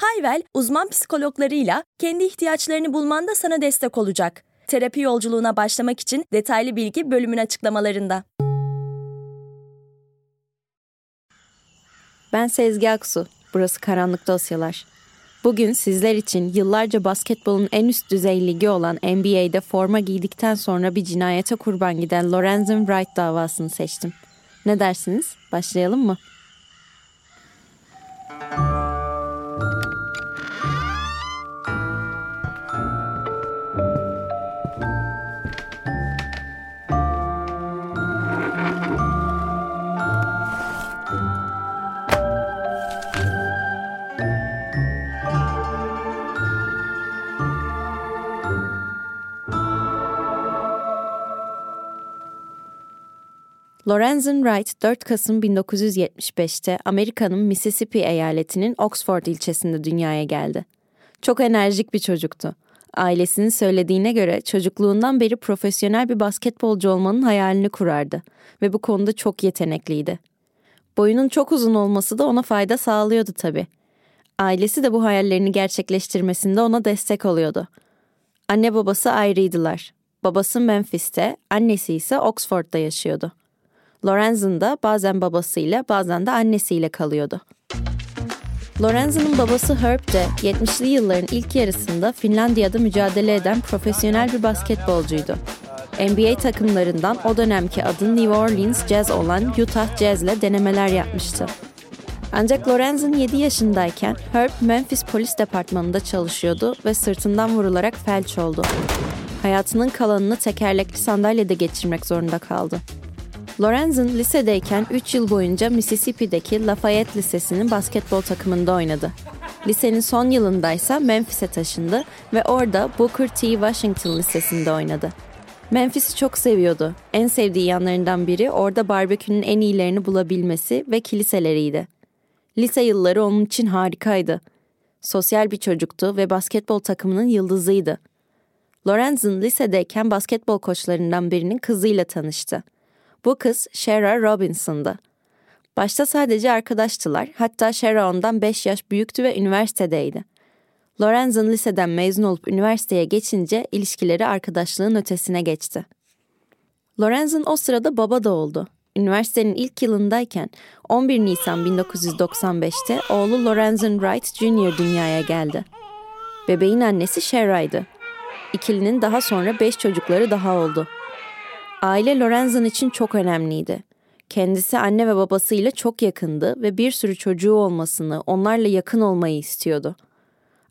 Hayvel, uzman psikologlarıyla kendi ihtiyaçlarını bulmanda sana destek olacak. Terapi yolculuğuna başlamak için detaylı bilgi bölümün açıklamalarında. Ben Sezgi Aksu. Burası Karanlık Dosyalar. Bugün sizler için yıllarca basketbolun en üst düzey ligi olan NBA'de forma giydikten sonra bir cinayete kurban giden Lorenzen Wright davasını seçtim. Ne dersiniz? Başlayalım mı? Lorenzen Wright 4 Kasım 1975'te Amerika'nın Mississippi eyaletinin Oxford ilçesinde dünyaya geldi. Çok enerjik bir çocuktu. Ailesinin söylediğine göre çocukluğundan beri profesyonel bir basketbolcu olmanın hayalini kurardı ve bu konuda çok yetenekliydi. Boyunun çok uzun olması da ona fayda sağlıyordu tabii. Ailesi de bu hayallerini gerçekleştirmesinde ona destek oluyordu. Anne babası ayrıydılar. Babası Memphis'te, annesi ise Oxford'da yaşıyordu. Lorenzen da bazen babasıyla bazen de annesiyle kalıyordu. Lorenzen'ın babası Herb de 70'li yılların ilk yarısında Finlandiya'da mücadele eden profesyonel bir basketbolcuydu. NBA takımlarından o dönemki adı New Orleans Jazz olan Utah Jazz ile denemeler yapmıştı. Ancak Lorenzen 7 yaşındayken Herb Memphis Polis Departmanı'nda çalışıyordu ve sırtından vurularak felç oldu. Hayatının kalanını tekerlekli sandalyede geçirmek zorunda kaldı. Lorenzen lisedeyken 3 yıl boyunca Mississippi'deki Lafayette Lisesi'nin basketbol takımında oynadı. Lisenin son yılındaysa Memphis'e taşındı ve orada Booker T. Washington Lisesi'nde oynadı. Memphis'i çok seviyordu. En sevdiği yanlarından biri orada barbekünün en iyilerini bulabilmesi ve kiliseleriydi. Lise yılları onun için harikaydı. Sosyal bir çocuktu ve basketbol takımının yıldızıydı. Lorenzen lisedeyken basketbol koçlarından birinin kızıyla tanıştı. Bu kız Shara Robinson'dı. Başta sadece arkadaştılar, hatta Shara ondan 5 yaş büyüktü ve üniversitedeydi. Lorenzen liseden mezun olup üniversiteye geçince ilişkileri arkadaşlığın ötesine geçti. Lorenzen o sırada baba da oldu. Üniversitenin ilk yılındayken 11 Nisan 1995'te oğlu Lorenzen Wright Jr. dünyaya geldi. Bebeğin annesi Shara'ydı. İkilinin daha sonra 5 çocukları daha oldu. Aile Lorenzen için çok önemliydi. Kendisi anne ve babasıyla çok yakındı ve bir sürü çocuğu olmasını, onlarla yakın olmayı istiyordu.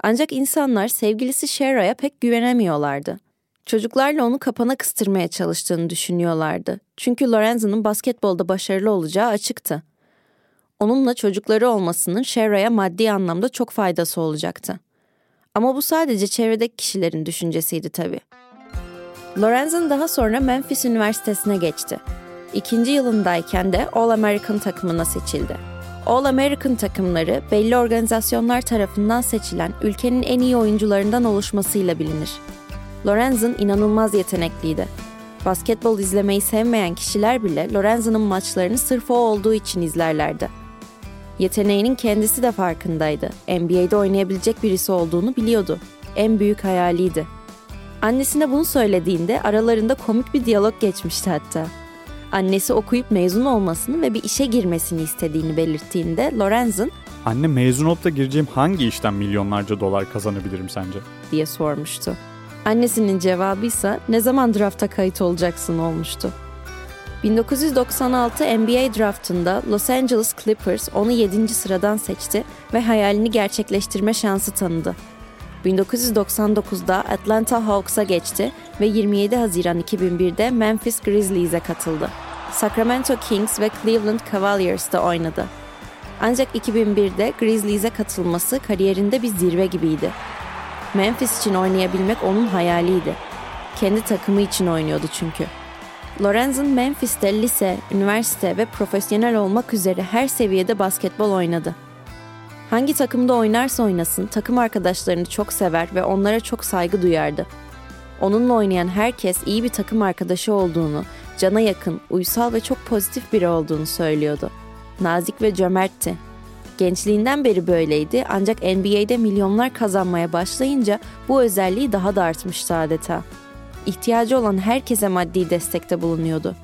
Ancak insanlar sevgilisi Shera'ya pek güvenemiyorlardı. Çocuklarla onu kapana kıstırmaya çalıştığını düşünüyorlardı. Çünkü Lorenzen'ın basketbolda başarılı olacağı açıktı. Onunla çocukları olmasının Shera'ya maddi anlamda çok faydası olacaktı. Ama bu sadece çevredeki kişilerin düşüncesiydi tabii. Lorenzen daha sonra Memphis Üniversitesi'ne geçti. İkinci yılındayken de All American takımına seçildi. All American takımları belli organizasyonlar tarafından seçilen ülkenin en iyi oyuncularından oluşmasıyla bilinir. Lorenzen inanılmaz yetenekliydi. Basketbol izlemeyi sevmeyen kişiler bile Lorenzen'ın maçlarını sırf o olduğu için izlerlerdi. Yeteneğinin kendisi de farkındaydı. NBA'de oynayabilecek birisi olduğunu biliyordu. En büyük hayaliydi. Annesine bunu söylediğinde aralarında komik bir diyalog geçmişti hatta. Annesi okuyup mezun olmasını ve bir işe girmesini istediğini belirttiğinde Lorenzen Anne mezun olup da gireceğim hangi işten milyonlarca dolar kazanabilirim sence? diye sormuştu. Annesinin cevabı ise ne zaman drafta kayıt olacaksın olmuştu. 1996 NBA draftında Los Angeles Clippers onu 7. sıradan seçti ve hayalini gerçekleştirme şansı tanıdı. 1999'da Atlanta Hawks'a geçti ve 27 Haziran 2001'de Memphis Grizzlies'e katıldı. Sacramento Kings ve Cleveland Cavaliers'da oynadı. Ancak 2001'de Grizzlies'e katılması kariyerinde bir zirve gibiydi. Memphis için oynayabilmek onun hayaliydi. kendi takımı için oynuyordu çünkü. Lorenzen Memphis'te lise, üniversite ve profesyonel olmak üzere her seviyede basketbol oynadı. Hangi takımda oynarsa oynasın takım arkadaşlarını çok sever ve onlara çok saygı duyardı. Onunla oynayan herkes iyi bir takım arkadaşı olduğunu, cana yakın, uysal ve çok pozitif biri olduğunu söylüyordu. Nazik ve cömertti. Gençliğinden beri böyleydi ancak NBA'de milyonlar kazanmaya başlayınca bu özelliği daha da artmıştı adeta. İhtiyacı olan herkese maddi destekte bulunuyordu.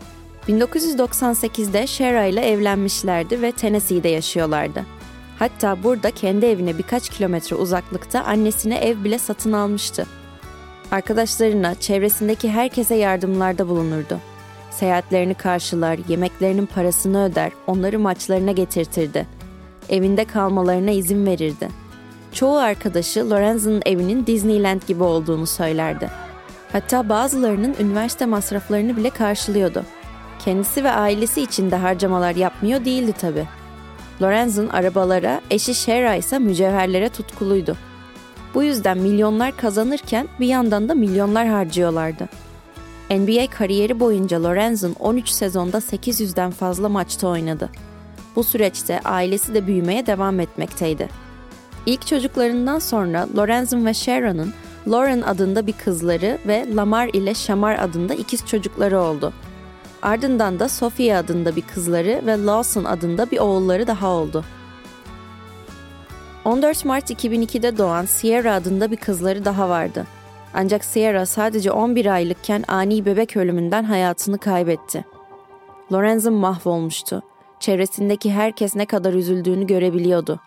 1998'de Shera ile evlenmişlerdi ve Tennessee'de yaşıyorlardı. Hatta burada kendi evine birkaç kilometre uzaklıkta annesine ev bile satın almıştı. Arkadaşlarına, çevresindeki herkese yardımlarda bulunurdu. Seyahatlerini karşılar, yemeklerinin parasını öder, onları maçlarına getirtirdi. Evinde kalmalarına izin verirdi. Çoğu arkadaşı Lorenzo'nun evinin Disneyland gibi olduğunu söylerdi. Hatta bazılarının üniversite masraflarını bile karşılıyordu. Kendisi ve ailesi için de harcamalar yapmıyor değildi tabi. Lorenzo'nun arabalara, eşi Shera ise mücevherlere tutkuluydu. Bu yüzden milyonlar kazanırken bir yandan da milyonlar harcıyorlardı. NBA kariyeri boyunca Lorenzen 13 sezonda 800'den fazla maçta oynadı. Bu süreçte ailesi de büyümeye devam etmekteydi. İlk çocuklarından sonra Lorenzen ve Sharon'ın Lauren adında bir kızları ve Lamar ile Shamar adında ikiz çocukları oldu. Ardından da Sophia adında bir kızları ve Lawson adında bir oğulları daha oldu. 14 Mart 2002'de doğan Sierra adında bir kızları daha vardı. Ancak Sierra sadece 11 aylıkken ani bebek ölümünden hayatını kaybetti. Lorenzen mahvolmuştu. Çevresindeki herkes ne kadar üzüldüğünü görebiliyordu.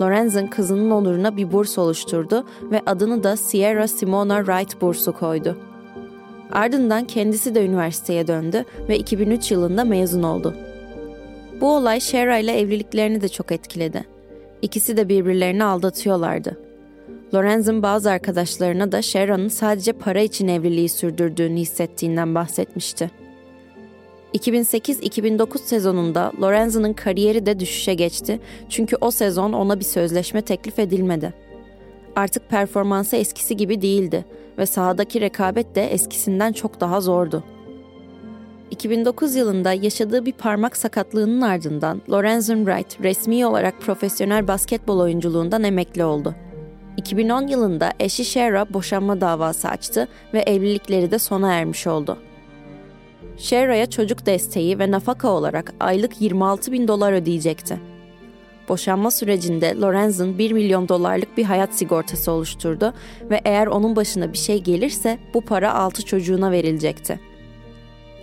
Lorenzen kızının onuruna bir burs oluşturdu ve adını da Sierra Simona Wright bursu koydu. Ardından kendisi de üniversiteye döndü ve 2003 yılında mezun oldu. Bu olay Shera ile evliliklerini de çok etkiledi. İkisi de birbirlerini aldatıyorlardı. Lorenzen bazı arkadaşlarına da Sharon'ın sadece para için evliliği sürdürdüğünü hissettiğinden bahsetmişti. 2008-2009 sezonunda Lorenzen'ın kariyeri de düşüşe geçti çünkü o sezon ona bir sözleşme teklif edilmedi. Artık performansı eskisi gibi değildi ve sahadaki rekabet de eskisinden çok daha zordu. 2009 yılında yaşadığı bir parmak sakatlığının ardından Lorenzen Wright resmi olarak profesyonel basketbol oyunculuğundan emekli oldu. 2010 yılında eşi Shera boşanma davası açtı ve evlilikleri de sona ermiş oldu. Shera'ya çocuk desteği ve nafaka olarak aylık 26 bin dolar ödeyecekti. Boşanma sürecinde Lorenzen 1 milyon dolarlık bir hayat sigortası oluşturdu ve eğer onun başına bir şey gelirse bu para 6 çocuğuna verilecekti.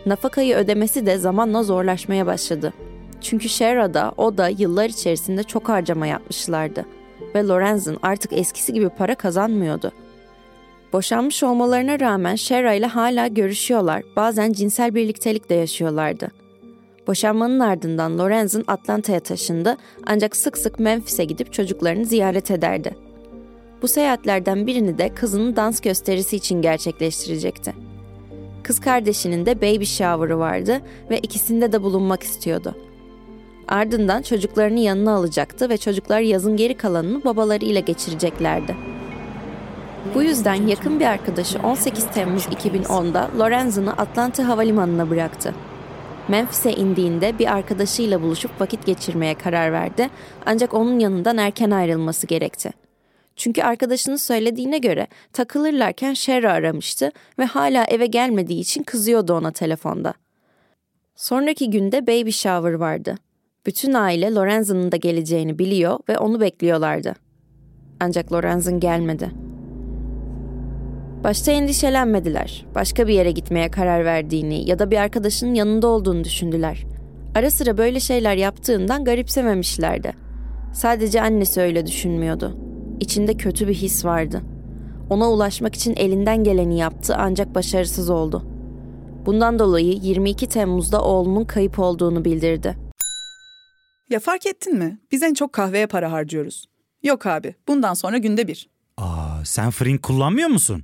Nafakayı ödemesi de zamanla zorlaşmaya başladı. Çünkü Shera'da o da yıllar içerisinde çok harcama yapmışlardı ve Lorenzen artık eskisi gibi para kazanmıyordu. Boşanmış olmalarına rağmen Shera ile hala görüşüyorlar, bazen cinsel birliktelik de yaşıyorlardı. Boşanmanın ardından Lorenzen Atlanta'ya taşındı ancak sık sık Memphis'e gidip çocuklarını ziyaret ederdi. Bu seyahatlerden birini de kızının dans gösterisi için gerçekleştirecekti. Kız kardeşinin de baby shower'ı vardı ve ikisinde de bulunmak istiyordu. Ardından çocuklarını yanına alacaktı ve çocuklar yazın geri kalanını babalarıyla geçireceklerdi. Bu yüzden yakın bir arkadaşı 18 Temmuz 2010'da Lorenzen'ı Atlanta Havalimanı'na bıraktı. Memphis'e indiğinde bir arkadaşıyla buluşup vakit geçirmeye karar verdi ancak onun yanından erken ayrılması gerekti. Çünkü arkadaşının söylediğine göre takılırlarken Shera aramıştı ve hala eve gelmediği için kızıyordu ona telefonda. Sonraki günde baby shower vardı. Bütün aile Lorenzen'ın da geleceğini biliyor ve onu bekliyorlardı. Ancak Lorenzen gelmedi. Başta endişelenmediler. Başka bir yere gitmeye karar verdiğini ya da bir arkadaşının yanında olduğunu düşündüler. Ara sıra böyle şeyler yaptığından garipsememişlerdi. Sadece annesi öyle düşünmüyordu. İçinde kötü bir his vardı. Ona ulaşmak için elinden geleni yaptı ancak başarısız oldu. Bundan dolayı 22 Temmuz'da oğlunun kayıp olduğunu bildirdi. Ya fark ettin mi? Biz en çok kahveye para harcıyoruz. Yok abi, bundan sonra günde bir. Aa, sen Frink kullanmıyor musun?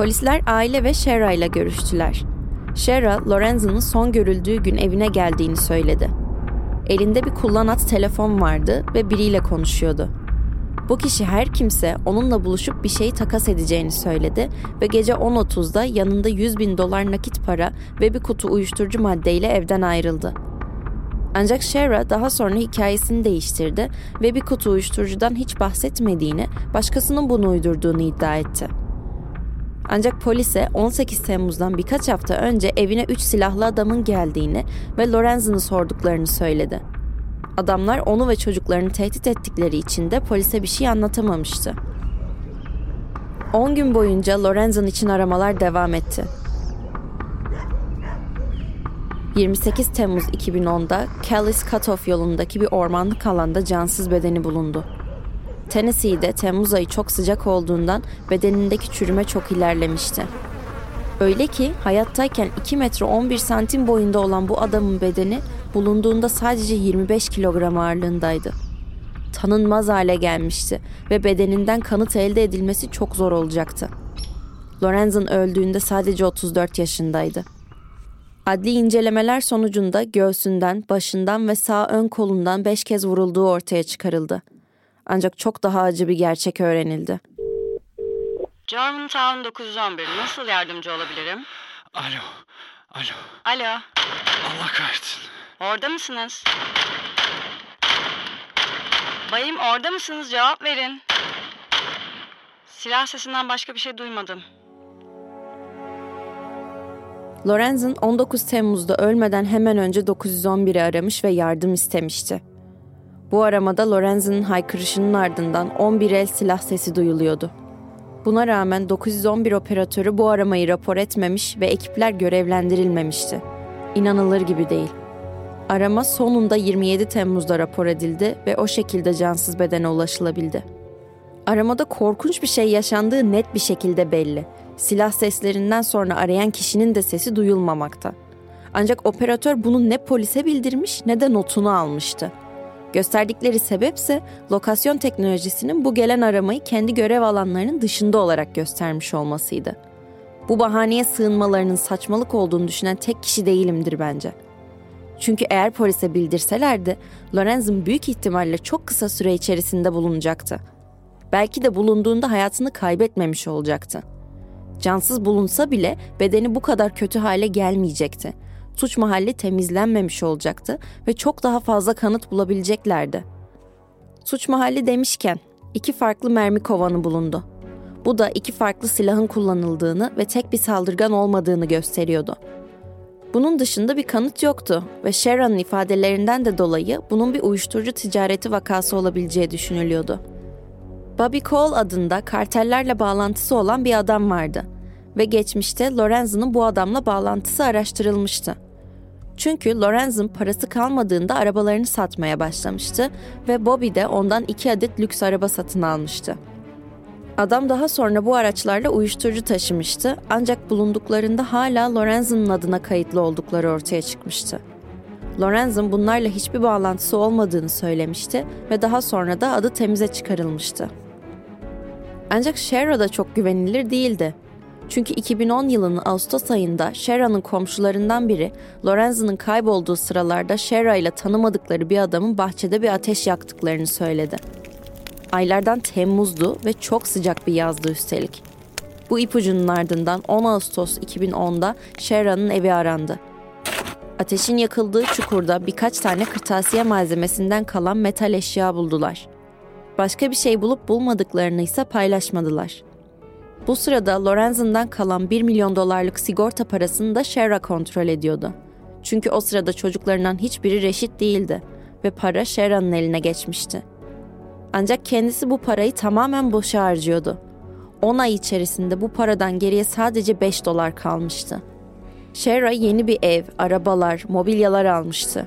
Polisler aile ve Shera ile görüştüler. Shera, Lorenzo'nun son görüldüğü gün evine geldiğini söyledi. Elinde bir kullanat telefon vardı ve biriyle konuşuyordu. Bu kişi her kimse onunla buluşup bir şeyi takas edeceğini söyledi ve gece 10.30'da yanında 100 bin dolar nakit para ve bir kutu uyuşturucu maddeyle evden ayrıldı. Ancak Shara daha sonra hikayesini değiştirdi ve bir kutu uyuşturucudan hiç bahsetmediğini, başkasının bunu uydurduğunu iddia etti. Ancak polise 18 Temmuz'dan birkaç hafta önce evine 3 silahlı adamın geldiğini ve Lorenzo'nu sorduklarını söyledi. Adamlar onu ve çocuklarını tehdit ettikleri için de polise bir şey anlatamamıştı. 10 gün boyunca Lorenzo'nun için aramalar devam etti. 28 Temmuz 2010'da Callis Cutoff yolundaki bir ormanlık alanda cansız bedeni bulundu. Tennessee'de Temmuz ayı çok sıcak olduğundan bedenindeki çürüme çok ilerlemişti. Öyle ki hayattayken 2 metre 11 santim boyunda olan bu adamın bedeni bulunduğunda sadece 25 kilogram ağırlığındaydı. Tanınmaz hale gelmişti ve bedeninden kanıt elde edilmesi çok zor olacaktı. Lorenz'ın öldüğünde sadece 34 yaşındaydı. Adli incelemeler sonucunda göğsünden, başından ve sağ ön kolundan 5 kez vurulduğu ortaya çıkarıldı. Ancak çok daha acı bir gerçek öğrenildi. Germantown 911 nasıl yardımcı olabilirim? Alo. Alo. Alo, Allah kahretsin. orada mısınız? Bayım orada mısınız? Cevap verin. Silah sesinden başka bir şey duymadım. Lorenz'ın 19 Temmuz'da ölmeden hemen önce 911'i aramış ve yardım istemişti. Bu aramada Lorenz'ın haykırışının ardından 11 el silah sesi duyuluyordu. Buna rağmen 911 operatörü bu aramayı rapor etmemiş ve ekipler görevlendirilmemişti. İnanılır gibi değil. Arama sonunda 27 Temmuz'da rapor edildi ve o şekilde cansız bedene ulaşılabildi. Aramada korkunç bir şey yaşandığı net bir şekilde belli. Silah seslerinden sonra arayan kişinin de sesi duyulmamakta. Ancak operatör bunu ne polise bildirmiş ne de notunu almıştı. Gösterdikleri sebepse lokasyon teknolojisinin bu gelen aramayı kendi görev alanlarının dışında olarak göstermiş olmasıydı. Bu bahaneye sığınmalarının saçmalık olduğunu düşünen tek kişi değilimdir bence. Çünkü eğer polise bildirselerdi, Lorenz'in büyük ihtimalle çok kısa süre içerisinde bulunacaktı. Belki de bulunduğunda hayatını kaybetmemiş olacaktı. Cansız bulunsa bile bedeni bu kadar kötü hale gelmeyecekti suç mahalli temizlenmemiş olacaktı ve çok daha fazla kanıt bulabileceklerdi. Suç mahalli demişken iki farklı mermi kovanı bulundu. Bu da iki farklı silahın kullanıldığını ve tek bir saldırgan olmadığını gösteriyordu. Bunun dışında bir kanıt yoktu ve Sharon'ın ifadelerinden de dolayı bunun bir uyuşturucu ticareti vakası olabileceği düşünülüyordu. Bobby Cole adında kartellerle bağlantısı olan bir adam vardı ve geçmişte Lorenzo'nun bu adamla bağlantısı araştırılmıştı. Çünkü Lorenz'in parası kalmadığında arabalarını satmaya başlamıştı ve Bobby de ondan iki adet lüks araba satın almıştı. Adam daha sonra bu araçlarla uyuşturucu taşımıştı ancak bulunduklarında hala Lorenz'in adına kayıtlı oldukları ortaya çıkmıştı. Lorenz'in bunlarla hiçbir bağlantısı olmadığını söylemişti ve daha sonra da adı temize çıkarılmıştı. Ancak da çok güvenilir değildi. Çünkü 2010 yılının Ağustos ayında Shera'nın komşularından biri Lorenzo'nun kaybolduğu sıralarda Shera ile tanımadıkları bir adamın bahçede bir ateş yaktıklarını söyledi. Aylardan Temmuz'du ve çok sıcak bir yazdı üstelik. Bu ipucunun ardından 10 Ağustos 2010'da Shera'nın evi arandı. Ateşin yakıldığı çukurda birkaç tane kırtasiye malzemesinden kalan metal eşya buldular. Başka bir şey bulup bulmadıklarını ise paylaşmadılar. Bu sırada Lorenzen'dan kalan 1 milyon dolarlık sigorta parasını da Shara kontrol ediyordu. Çünkü o sırada çocuklarından hiçbiri reşit değildi ve para Sharon'ın eline geçmişti. Ancak kendisi bu parayı tamamen boşa harcıyordu. 10 ay içerisinde bu paradan geriye sadece 5 dolar kalmıştı. Shera yeni bir ev, arabalar, mobilyalar almıştı.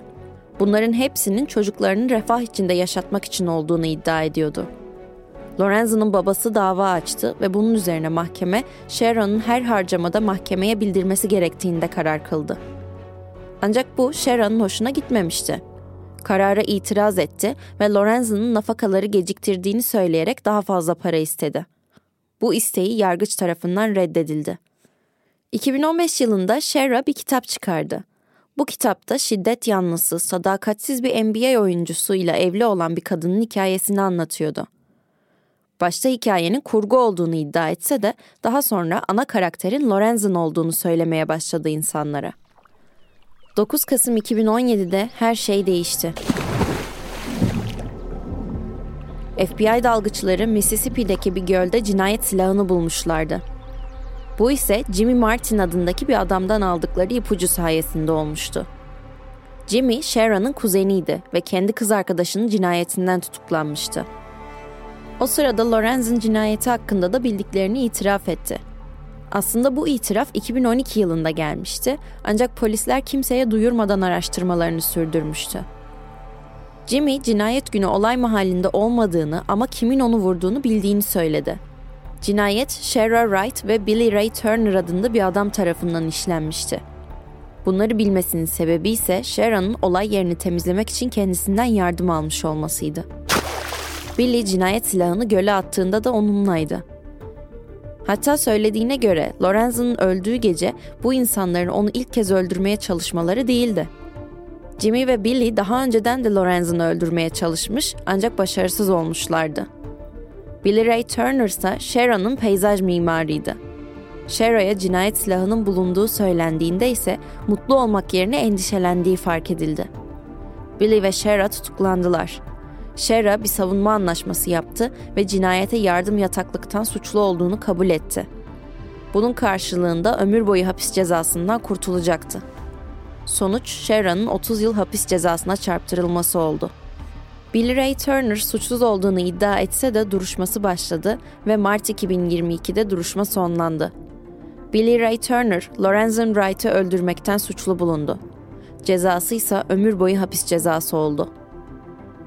Bunların hepsinin çocuklarının refah içinde yaşatmak için olduğunu iddia ediyordu. Lorenzo'nun babası dava açtı ve bunun üzerine mahkeme Sharon'un her harcamada mahkemeye bildirmesi gerektiğinde karar kıldı. Ancak bu Sharon'un hoşuna gitmemişti. Karara itiraz etti ve Lorenzo'nun nafakaları geciktirdiğini söyleyerek daha fazla para istedi. Bu isteği yargıç tarafından reddedildi. 2015 yılında Shera bir kitap çıkardı. Bu kitapta şiddet yanlısı, sadakatsiz bir NBA oyuncusuyla evli olan bir kadının hikayesini anlatıyordu. Başta hikayenin kurgu olduğunu iddia etse de daha sonra ana karakterin Lorenzen olduğunu söylemeye başladı insanlara. 9 Kasım 2017'de her şey değişti. FBI dalgıçları Mississippi'deki bir gölde cinayet silahını bulmuşlardı. Bu ise Jimmy Martin adındaki bir adamdan aldıkları ipucu sayesinde olmuştu. Jimmy, Sharon'ın kuzeniydi ve kendi kız arkadaşının cinayetinden tutuklanmıştı. O sırada Lorenz'in cinayeti hakkında da bildiklerini itiraf etti. Aslında bu itiraf 2012 yılında gelmişti ancak polisler kimseye duyurmadan araştırmalarını sürdürmüştü. Jimmy cinayet günü olay mahallinde olmadığını ama kimin onu vurduğunu bildiğini söyledi. Cinayet Shara Wright ve Billy Ray Turner adında bir adam tarafından işlenmişti. Bunları bilmesinin sebebi ise Shara'nın olay yerini temizlemek için kendisinden yardım almış olmasıydı. Billy cinayet silahını göle attığında da onunlaydı. Hatta söylediğine göre Lorenzo'nun öldüğü gece bu insanların onu ilk kez öldürmeye çalışmaları değildi. Jimmy ve Billy daha önceden de Lorenzo'nu öldürmeye çalışmış ancak başarısız olmuşlardı. Billy Ray Turner ise Sharon'ın peyzaj mimarıydı. Shera'ya cinayet silahının bulunduğu söylendiğinde ise mutlu olmak yerine endişelendiği fark edildi. Billy ve Shera tutuklandılar. Shera bir savunma anlaşması yaptı ve cinayete yardım yataklıktan suçlu olduğunu kabul etti. Bunun karşılığında ömür boyu hapis cezasından kurtulacaktı. Sonuç Shera'nın 30 yıl hapis cezasına çarptırılması oldu. Billy Ray Turner suçsuz olduğunu iddia etse de duruşması başladı ve Mart 2022'de duruşma sonlandı. Billy Ray Turner, Lorenzen Wright'ı öldürmekten suçlu bulundu. Cezası ise ömür boyu hapis cezası oldu.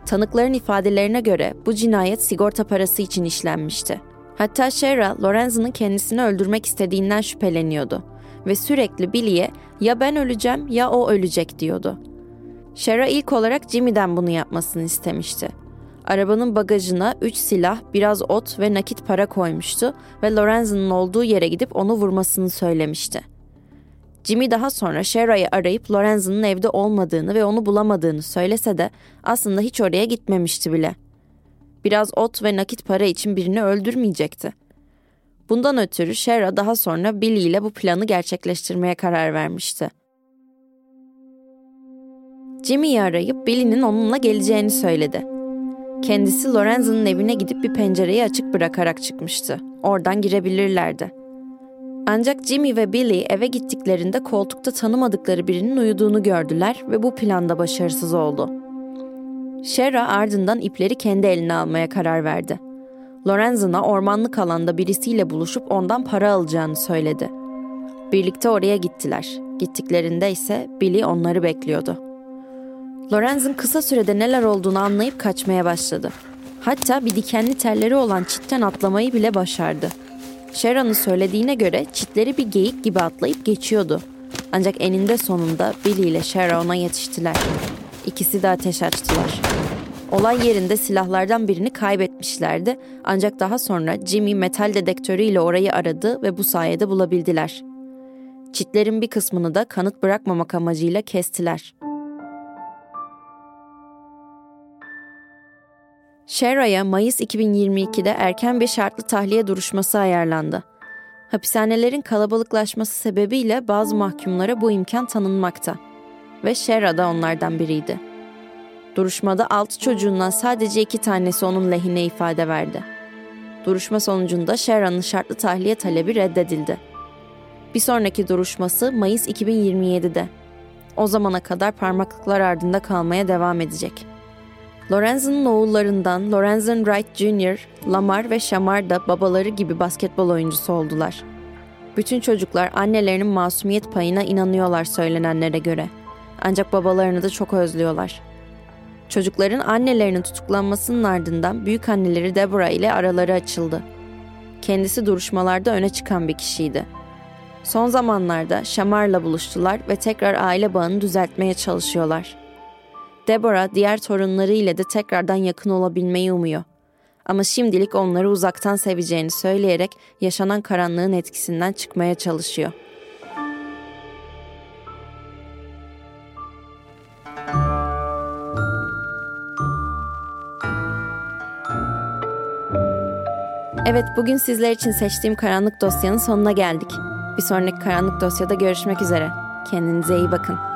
Tanıkların ifadelerine göre bu cinayet sigorta parası için işlenmişti. Hatta Shera, Lorenzen'ın kendisini öldürmek istediğinden şüpheleniyordu ve sürekli Billy'e ya ben öleceğim ya o ölecek diyordu. Shera ilk olarak Jimmy'den bunu yapmasını istemişti. Arabanın bagajına 3 silah, biraz ot ve nakit para koymuştu ve Lorenzo'nun olduğu yere gidip onu vurmasını söylemişti. Jimmy daha sonra Shera'yı arayıp Lorenzo'nun evde olmadığını ve onu bulamadığını söylese de aslında hiç oraya gitmemişti bile. Biraz ot ve nakit para için birini öldürmeyecekti. Bundan ötürü Shera daha sonra Billy ile bu planı gerçekleştirmeye karar vermişti. Jimmy'yi arayıp Billy'nin onunla geleceğini söyledi. Kendisi Lorenzo'nun evine gidip bir pencereyi açık bırakarak çıkmıştı. Oradan girebilirlerdi. Ancak Jimmy ve Billy eve gittiklerinde koltukta tanımadıkları birinin uyuduğunu gördüler ve bu planda başarısız oldu. Shera ardından ipleri kendi eline almaya karar verdi. Lorenzo'na ormanlık alanda birisiyle buluşup ondan para alacağını söyledi. Birlikte oraya gittiler. Gittiklerinde ise Billy onları bekliyordu. Lorenz'in kısa sürede neler olduğunu anlayıp kaçmaya başladı. Hatta bir dikenli telleri olan çitten atlamayı bile başardı. Sharon'ın söylediğine göre çitleri bir geyik gibi atlayıp geçiyordu. Ancak eninde sonunda Billy ile Sharon ona yetiştiler. İkisi de ateş açtılar. Olay yerinde silahlardan birini kaybetmişlerdi ancak daha sonra Jimmy metal dedektörüyle orayı aradı ve bu sayede bulabildiler. Çitlerin bir kısmını da kanıt bırakmamak amacıyla kestiler. Shera'ya Mayıs 2022'de erken bir şartlı tahliye duruşması ayarlandı. Hapishanelerin kalabalıklaşması sebebiyle bazı mahkumlara bu imkan tanınmakta ve Shera da onlardan biriydi. Duruşmada altı çocuğundan sadece iki tanesi onun lehine ifade verdi. Duruşma sonucunda Shera'nın şartlı tahliye talebi reddedildi. Bir sonraki duruşması Mayıs 2027'de. o zamana kadar parmaklıklar ardında kalmaya devam edecek. Lorenzo'nun oğullarından Lorenzo Wright Jr., Lamar ve Shamar da babaları gibi basketbol oyuncusu oldular. Bütün çocuklar annelerinin masumiyet payına inanıyorlar söylenenlere göre. Ancak babalarını da çok özlüyorlar. Çocukların annelerinin tutuklanmasının ardından büyük anneleri Deborah ile araları açıldı. Kendisi duruşmalarda öne çıkan bir kişiydi. Son zamanlarda Shamar'la buluştular ve tekrar aile bağını düzeltmeye çalışıyorlar. Deborah diğer torunları ile de tekrardan yakın olabilmeyi umuyor. Ama şimdilik onları uzaktan seveceğini söyleyerek yaşanan karanlığın etkisinden çıkmaya çalışıyor. Evet, bugün sizler için seçtiğim karanlık dosyanın sonuna geldik. Bir sonraki karanlık dosyada görüşmek üzere. Kendinize iyi bakın.